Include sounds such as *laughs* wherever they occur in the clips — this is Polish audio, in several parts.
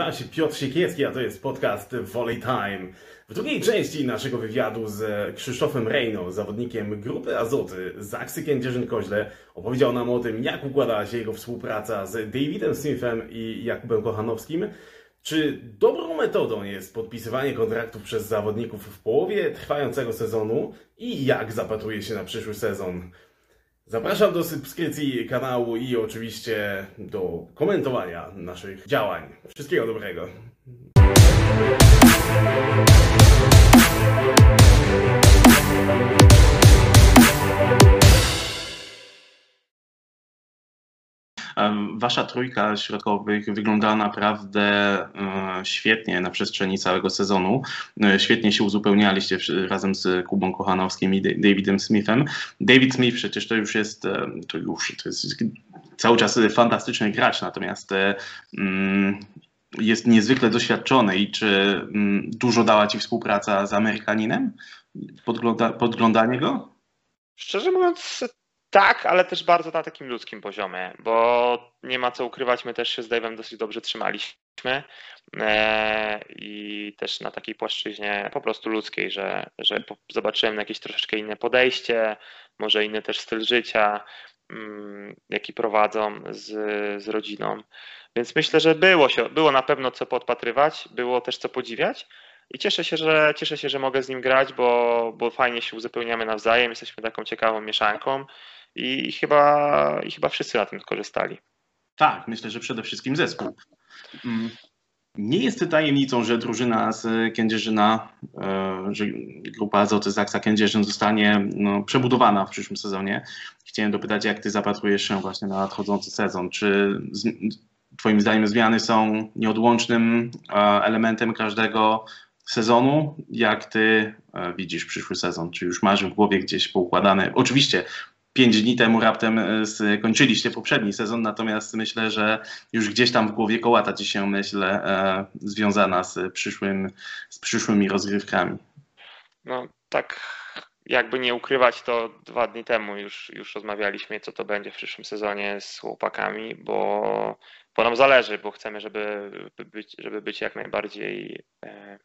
Nazywam się Piotr Siekierski, a to jest podcast Volley Time. W drugiej części naszego wywiadu z Krzysztofem Rejno, zawodnikiem grupy Azoty z Aksy Kędzierzyn-Koźle, opowiedział nam o tym, jak układała się jego współpraca z Davidem Smithem i Jakubem Kochanowskim. Czy dobrą metodą jest podpisywanie kontraktów przez zawodników w połowie trwającego sezonu i jak zapatruje się na przyszły sezon? Zapraszam do subskrypcji kanału i oczywiście do komentowania naszych działań. Wszystkiego dobrego. Wasza trójka środkowych wyglądała naprawdę e, świetnie na przestrzeni całego sezonu. E, świetnie się uzupełnialiście razem z Kubą Kochanowskim i Davidem Smithem. David Smith przecież to już jest, e, to już to jest cały czas fantastyczny gracz, natomiast mm, jest niezwykle doświadczony i czy mm, dużo dała Ci współpraca z Amerykaninem? Podgląda, podglądanie go? Szczerze mówiąc, tak, ale też bardzo na takim ludzkim poziomie, bo nie ma co ukrywać, my też się z Dave'em dosyć dobrze trzymaliśmy e, i też na takiej płaszczyźnie po prostu ludzkiej, że, że zobaczyłem jakieś troszeczkę inne podejście, może inny też styl życia, mm, jaki prowadzą z, z rodziną. Więc myślę, że było, się, było na pewno co podpatrywać, było też co podziwiać. I cieszę się, że cieszę się, że mogę z nim grać, bo, bo fajnie się uzupełniamy nawzajem, jesteśmy taką ciekawą mieszanką i chyba, i chyba wszyscy na tym skorzystali. Tak, myślę, że przede wszystkim zespół. Mm. Nie jest tajemnicą, że drużyna z Kędzierzyna, e, że grupa Azoty Zaksa Kędzierzyn zostanie no, przebudowana w przyszłym sezonie. Chciałem dopytać, jak ty zapatrujesz się właśnie na nadchodzący sezon? Czy z, twoim zdaniem zmiany są nieodłącznym e, elementem każdego sezonu? Jak ty e, widzisz przyszły sezon? Czy już masz w głowie gdzieś poukładane? Oczywiście pięć dni temu raptem e, skończyliście poprzedni sezon, natomiast myślę, że już gdzieś tam w głowie kołata ci się, myślę, e, związana z, przyszłym, z przyszłymi rozgrywkami. No tak, jakby nie ukrywać, to dwa dni temu już, już rozmawialiśmy, co to będzie w przyszłym sezonie z chłopakami, bo, bo nam zależy, bo chcemy, żeby być, żeby być jak najbardziej e,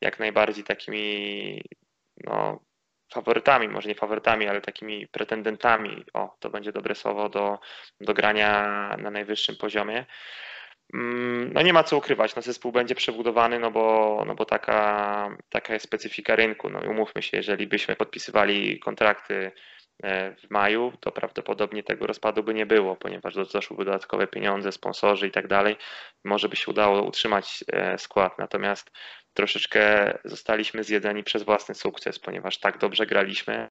jak najbardziej takimi no, faworytami, może nie faworytami, ale takimi pretendentami, o to będzie dobre słowo, do, do grania na najwyższym poziomie. Mm, no nie ma co ukrywać, no zespół będzie przebudowany, no bo, no bo taka, taka jest specyfika rynku. No umówmy się, jeżeli byśmy podpisywali kontrakty w maju, to prawdopodobnie tego rozpadu by nie było, ponieważ doszłyby dodatkowe pieniądze, sponsorzy i tak dalej. Może by się udało utrzymać e, skład. Natomiast troszeczkę zostaliśmy zjedzeni przez własny sukces, ponieważ tak dobrze graliśmy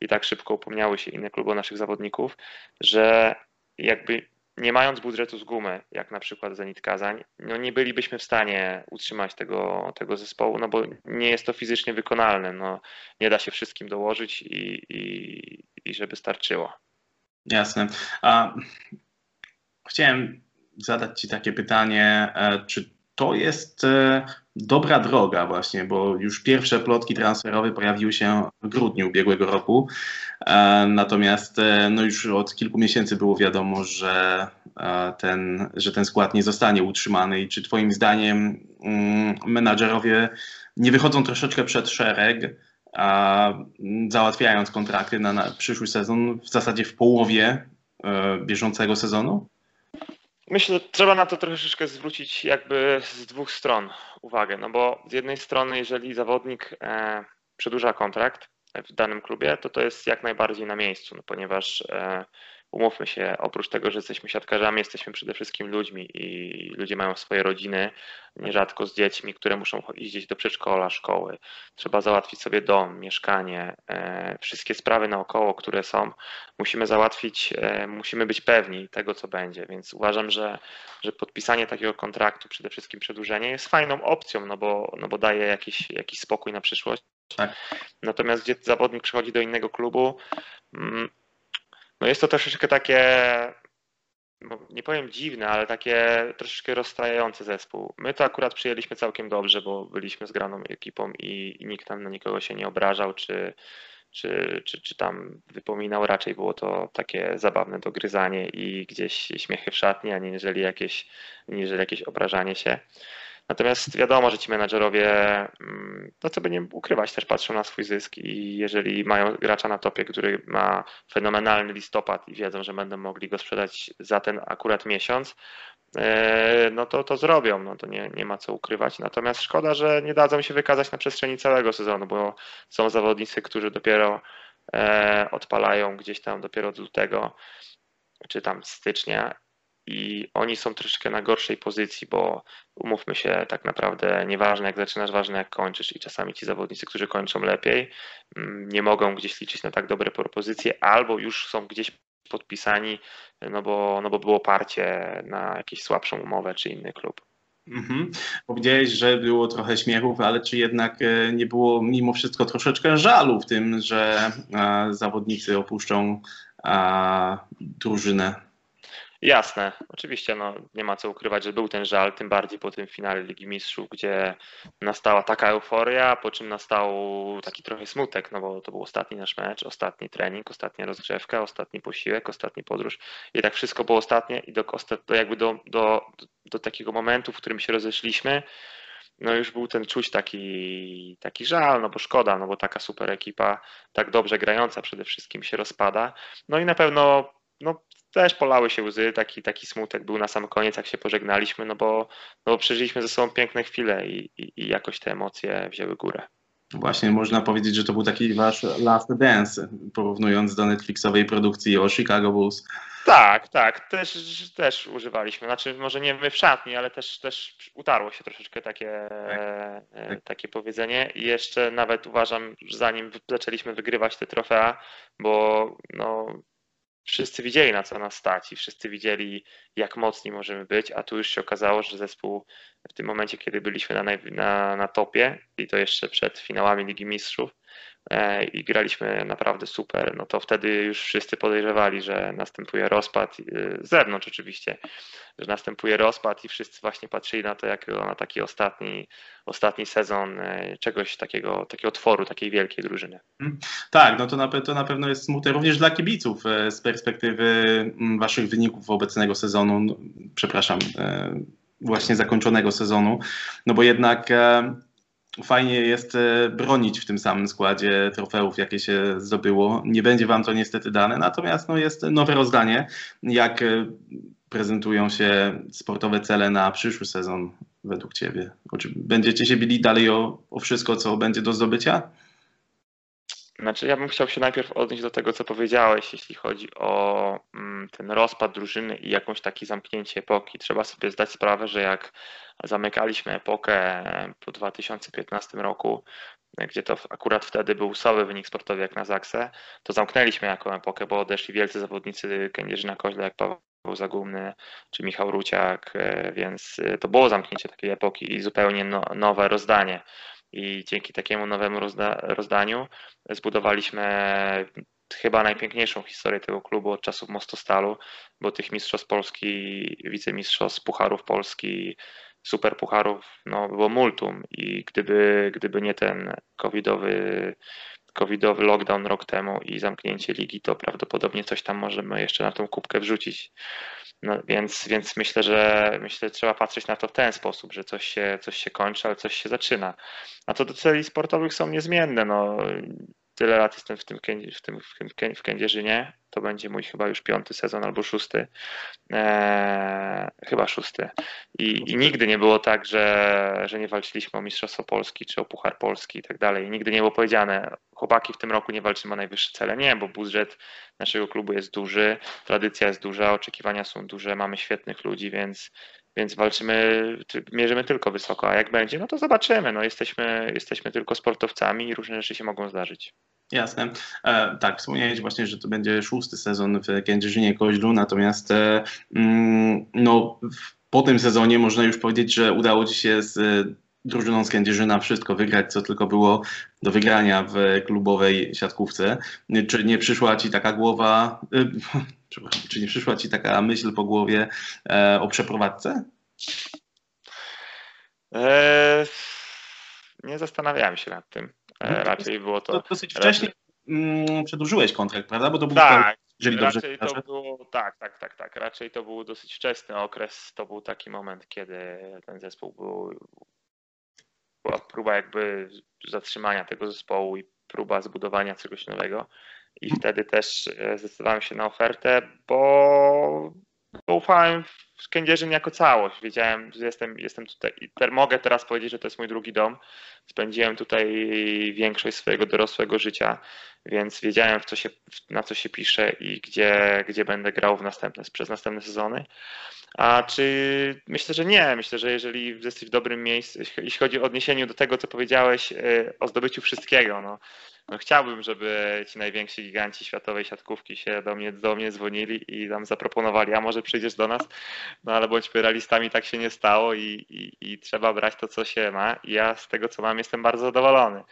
i tak szybko upomniały się inne kluby naszych zawodników, że jakby nie mając budżetu z gumy, jak na przykład Zenit Kazań, no nie bylibyśmy w stanie utrzymać tego, tego zespołu, no bo nie jest to fizycznie wykonalne. No, nie da się wszystkim dołożyć i, i, i żeby starczyło. Jasne. A chciałem zadać Ci takie pytanie, e, czy to jest e, dobra droga właśnie, bo już pierwsze plotki transferowe pojawiły się w grudniu ubiegłego roku. E, natomiast e, no już od kilku miesięcy było wiadomo, że ten, że ten skład nie zostanie utrzymany. I czy Twoim zdaniem mm, menadżerowie nie wychodzą troszeczkę przed szereg, a załatwiając kontrakty na, na przyszły sezon w zasadzie w połowie bieżącego sezonu? Myślę, że trzeba na to troszeczkę zwrócić jakby z dwóch stron uwagę, no bo z jednej strony, jeżeli zawodnik e, przedłuża kontrakt w danym klubie, to to jest jak najbardziej na miejscu, no ponieważ e, umówmy się, oprócz tego, że jesteśmy siatkarzami, jesteśmy przede wszystkim ludźmi i ludzie mają swoje rodziny, nierzadko z dziećmi, które muszą iść do przedszkola, szkoły. Trzeba załatwić sobie dom, mieszkanie, e, wszystkie sprawy naokoło, które są, musimy załatwić, e, musimy być pewni tego, co będzie, więc uważam, że, że podpisanie takiego kontraktu, przede wszystkim przedłużenie jest fajną opcją, no bo, no bo daje jakiś, jakiś spokój na przyszłość. Tak. Natomiast gdzie zawodnik przychodzi do innego klubu, mm, no jest to troszeczkę takie, no nie powiem dziwne, ale takie troszeczkę rozstrajający zespół. My to akurat przyjęliśmy całkiem dobrze, bo byliśmy zgraną ekipą i, i nikt tam na nikogo się nie obrażał, czy, czy, czy, czy tam wypominał, raczej było to takie zabawne dogryzanie i gdzieś śmiechy w szatni, a nie jeżeli jakieś, niżeli jakieś obrażanie się. Natomiast wiadomo, że ci menadżerowie, mm, no co by nie ukrywać, też patrzą na swój zysk i jeżeli mają gracza na topie, który ma fenomenalny listopad i wiedzą, że będą mogli go sprzedać za ten akurat miesiąc, e, no to to zrobią, no to nie, nie ma co ukrywać. Natomiast szkoda, że nie dadzą się wykazać na przestrzeni całego sezonu, bo są zawodnicy, którzy dopiero e, odpalają gdzieś tam dopiero od lutego czy tam stycznia i oni są troszeczkę na gorszej pozycji, bo umówmy się, tak naprawdę nieważne jak zaczynasz, ważne jak kończysz i czasami ci zawodnicy, którzy kończą lepiej, mm, nie mogą gdzieś liczyć na tak dobre propozycje albo już są gdzieś podpisani, no bo, no bo było parcie na jakąś słabszą umowę czy inny klub. Mhm. Powiedziałeś, że było trochę śmiechów, ale czy jednak e, nie było mimo wszystko troszeczkę żalu w tym, że e, zawodnicy opuszczą drużynę? Jasne, oczywiście no, nie ma co ukrywać, że był ten żal, tym bardziej po tym finale Ligi Mistrzów, gdzie nastała taka euforia, po czym nastał taki trochę smutek, no bo to był ostatni nasz mecz, ostatni trening, ostatnia rozgrzewka, ostatni posiłek, ostatni podróż i tak wszystko było ostatnie i do, do jakby do, do, do takiego momentu, w którym się rozeszliśmy, no już był ten czuć taki, taki żal, no bo szkoda, no bo taka super ekipa, tak dobrze grająca przede wszystkim się rozpada. No i na pewno no, też polały się łzy, taki, taki smutek był na sam koniec, jak się pożegnaliśmy, no bo, no bo przeżyliśmy ze sobą piękne chwile i, i, i jakoś te emocje wzięły górę. Właśnie można powiedzieć, że to był taki wasz last dance, porównując do Netflixowej produkcji o Chicago Bulls. Tak, tak, też, też używaliśmy. Znaczy, może nie my w szatni, ale też, też utarło się troszeczkę takie, tak, tak. takie powiedzenie. I jeszcze nawet uważam, że zanim zaczęliśmy wygrywać te trofea, bo no, wszyscy widzieli na co nas stać i wszyscy widzieli jak mocni możemy być, a tu już się okazało, że zespół w tym momencie, kiedy byliśmy na, na, na topie i to jeszcze przed finałami Ligi Mistrzów, i graliśmy naprawdę super, no to wtedy już wszyscy podejrzewali, że następuje rozpad, e, z zewnątrz oczywiście, że następuje rozpad i wszyscy właśnie patrzyli na to jako na taki ostatni, ostatni sezon e, czegoś takiego, takiego tworu, takiej wielkiej drużyny. Mhm. Tak, no to na, to na pewno jest smutne również dla kibiców z perspektywy waszych wyników obecnego sezonu, no, przepraszam, właśnie zakończonego sezonu, no bo jednak fajnie jest e, bronić w tym samym składzie trofeów, jakie się zdobyło. Nie będzie wam to niestety dane, natomiast no, jest nowe rozdanie, jak e, prezentują się sportowe cele na przyszły sezon według ciebie. Będziecie się bili dalej o, o wszystko, co będzie do zdobycia? Znaczy, ja bym chciał się najpierw odnieść do tego, co powiedziałeś, jeśli chodzi o mm, ten rozpad drużyny i jakąś takie zamknięcie epoki. Trzeba sobie zdać sprawę, że jak zamykaliśmy epokę po 2015 roku, gdzie to akurat wtedy był słaby wynik sportowy jak na Zaksę, to zamknęliśmy jako epokę, bo odeszli wielcy zawodnicy Kędzierzyna Koźle jak Paweł Zagumny czy Michał Ruciak, e, więc e, to było zamknięcie takiej epoki i zupełnie no, nowe rozdanie i dzięki takiemu nowemu rozda rozdaniu zbudowaliśmy chyba najpiękniejszą historię tego klubu od czasów Mostostalu, bo tych mistrzostw Polski, wicemistrzostw Pucharów Polski, super pucharów no, było multum i gdyby, gdyby nie ten covidowy, covidowy lockdown rok temu i zamknięcie ligi, to prawdopodobnie coś tam możemy jeszcze na tą kubkę wrzucić. No, więc, więc myślę, że myślę, że trzeba patrzeć na to w ten sposób, że coś się, coś się kończy, ale coś się zaczyna. A to do celi sportowych są niezmienne. No, tyle lat jestem w tym, w tym, w tym w Kędzierzynie. To będzie mój chyba już piąty sezon albo szósty. Eee, chyba szósty. I, I, nigdy nie było tak, że, że nie walczyliśmy o Mistrzostwo Polski czy o Puchar Polski i tak dalej. Nigdy nie było powiedziane, chłopaki w tym roku nie walczymy o najwyższe cele. Nie, bo budżet naszego klubu jest duży, tradycja jest duża, oczekiwania są duże, mamy świetnych ludzi, więc więc walczymy, mierzymy tylko wysoko, a jak będzie, no to zobaczymy. No jesteśmy, jesteśmy tylko sportowcami i różne rzeczy się mogą zdarzyć. Jasne. E, tak, wspomniałeś właśnie, że to będzie szósty sezon w Kędzierzynie Koźlu, natomiast e, mm, no, po tym sezonie można już powiedzieć, że udało Ci się z drużyną z Kędzierzyna wszystko wygrać, co tylko było do wygrania w klubowej siatkówce. Czy nie przyszła Ci taka głowa, *laughs* y, czy nie przyszła Ci taka myśl po głowie e, o przeprowadzce? Eee, nie zastanawiałem się nad tym. E, raczej było to. to dosyć wcześnie mm, przedłużyłeś kontrakt, prawda? Bo to był tak, jeżeli dobrze raczej to było, tak, tak, tak, tak. Raczej to był dosyć wczesny okres. To był taki moment, kiedy ten zespół był. Była próba jakby zatrzymania tego zespołu i próba zbudowania czegoś nowego. I wtedy też e, zdecydowałem się na ofertę, bo ufałem w Kędzierzyn jako całość. Wiedziałem, że jestem, jestem tutaj i mogę teraz powiedzieć, że to jest mój drugi dom. Spędziłem tutaj większość swojego dorosłego życia, więc wiedziałem, co się, na co się pisze i gdzie, gdzie będę grał w następne, przez następne sezony. A czy myślę, że nie. Myślę, że jeżeli jesteś w dobrym miejscu, jeśli chodzi o odniesieniu do tego, co powiedziałeś e, o zdobyciu wszystkiego, no, no chciałbym, żeby ci najwięksi giganci światowej siatkówki się do mnie, do mnie dzwonili i nam zaproponowali, a może przyjdziesz do nas, no ale bądźmy realistami, tak się nie stało i, i, i trzeba brać to, co się ma. I ja z tego, co mam, jestem bardzo zadowolony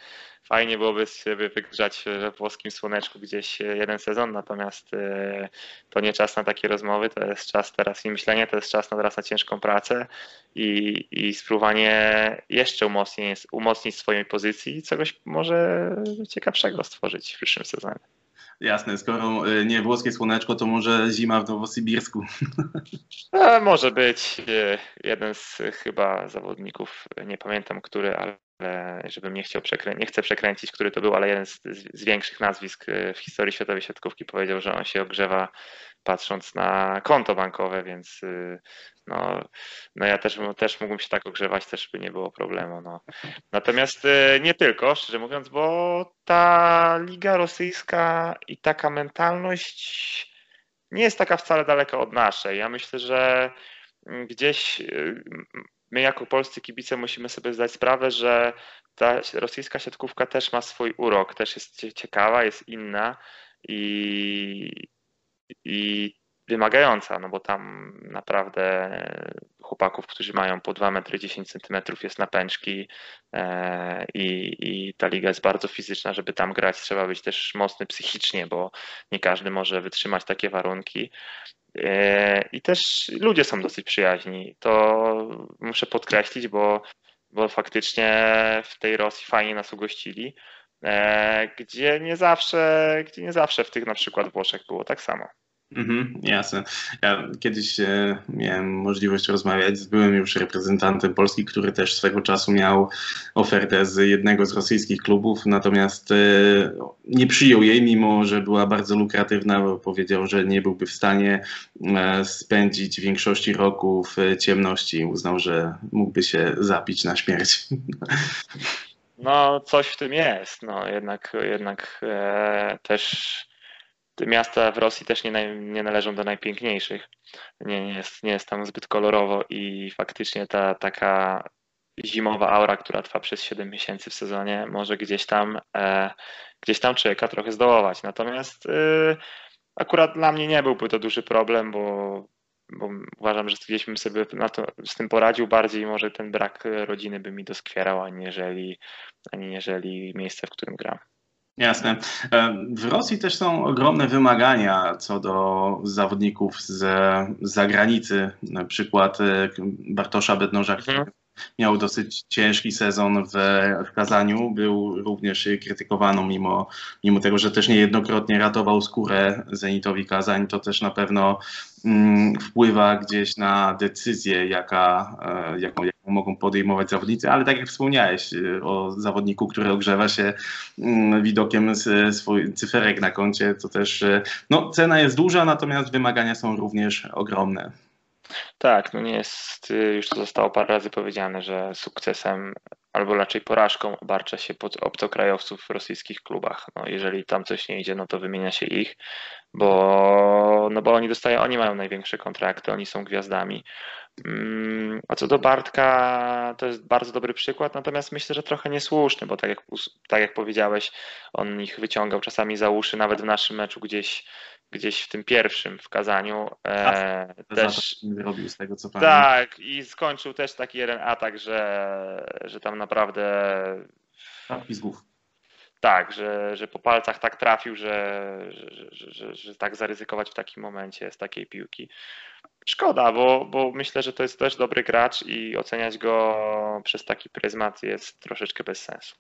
fajnie byłoby sobie wygrzać we włoskim słoneczku gdzieś jeden sezon, natomiast e, to nie czas na takie rozmowy, to jest czas teraz i myślenie, to jest czas na teraz na ciężką pracę i, i spróbowanie jeszcze umocnić, umocnić swojej pozycji i czegoś może ciekawszego stworzyć w przyszłym sezonie. Jasne, skoro e, nie włoskie słoneczko, to może zima w Nowosybirsku. E, może być jeden z chyba zawodników, nie pamiętam który, ale żebym nie chciał przekrę- nie chcę przekręcić, który to był, ale jeden z, z, większych nazwisk e, w historii światowej siatkówki powiedział, że on się ogrzewa patrząc na konto bankowe, więc y, no, no ja też, też mógłbym się tak ogrzewać, też by nie było problemu. No. Natomiast y, nie tylko, szczerze mówiąc, bo ta liga rosyjska i taka mentalność nie jest taka wcale daleko od naszej. Ja myślę, że gdzieś y, my jako polscy kibice musimy sobie zdać sprawę, że ta rosyjska siatkówka też ma swój urok, też jest ciekawa, jest inna i, i wymagająca, no bo tam naprawdę chłopaków, którzy mają po 2 metry 10 centymetrów jest na pęczki e, i, i ta liga jest bardzo fizyczna, żeby tam grać trzeba być też mocny psychicznie, bo nie każdy może wytrzymać takie warunki. E, I też ludzie są dosyć przyjaźni. To muszę podkreślić, bo, bo faktycznie w tej Rosji fajnie nas ugościli, e, gdzie nie zawsze, gdzie nie zawsze w tych na przykład Włoszech było tak samo. Mhm, jasne. Ja kiedyś e, miałem możliwość rozmawiać z byłym już reprezentantem Polski, który też swego czasu miał ofertę z jednego z rosyjskich klubów, natomiast e, nie przyjął jej, mimo że była bardzo lukratywna, bo powiedział, że nie byłby w stanie e, spędzić większości roku w ciemności. Uznał, że mógłby się zapić na śmierć. No, coś w tym jest. No, jednak, jednak e, też te miasta w Rosji też nie, nie należą do najpiękniejszych. Nie, nie, jest, nie jest tam zbyt kolorowo i faktycznie ta taka zimowa aura, która trwa przez 7 miesięcy w sezonie, może gdzieś tam, e, gdzieś tam człowieka trochę zdołować. Natomiast e, akurat dla mnie nie byłby to duży problem, bo, bo uważam, że gdzieś bym sobie to, z tym poradził bardziej może ten brak rodziny by mi doskwierał, aniżeli, aniżeli miejsce, w którym gram. Jasne. E, w Rosji też są ogromne wymagania co do zawodników z zagranicy. Na przykład e, Bartosza Bednoża, który mhm. Miał dosyć ciężki sezon w, w Kazaniu. Był również krytykowany mimo, mimo tego, że też niejednokrotnie ratował skórę Zenitowi Kazań. To też na pewno mm, wpływa gdzieś na decyzję, jaka, e, jaką, mogą podejmować zawodnicy, ale tak jak wspomniałeś y, o zawodniku, który ogrzewa się mm, widokiem swój cyferek na koncie, to też y, no, cena jest duża, natomiast wymagania są również ogromne. Tak, no nie jest, y, już to zostało parę razy powiedziane, że sukcesem albo raczej porażką obarcza się pod obcokrajowców w rosyjskich klubach. No, jeżeli tam coś nie idzie, no to wymienia się ich, bo, no bo oni dostają, oni mają największe kontrakty, oni są gwiazdami. Mm, a co do Bartka, to jest bardzo dobry przykład, natomiast myślę, że trochę niesłuszny, bo tak jak, tak jak powiedziałeś, on ich wyciągał czasami za uszy, nawet w naszym meczu gdzieś, gdzieś w tym pierwszym w Kazaniu. E, też robił z tego co pamiętam. Tak, i skończył też taki jeden atak, że, że tam naprawdę. Trafi z głów. Tak, że, że po palcach tak trafił, że, że, że, że, że tak zaryzykować w takim momencie z takiej piłki. Szkoda, bo, bo myślę, że to jest też dobry gracz i oceniać go przez taki pryzmat jest troszeczkę bez sensu.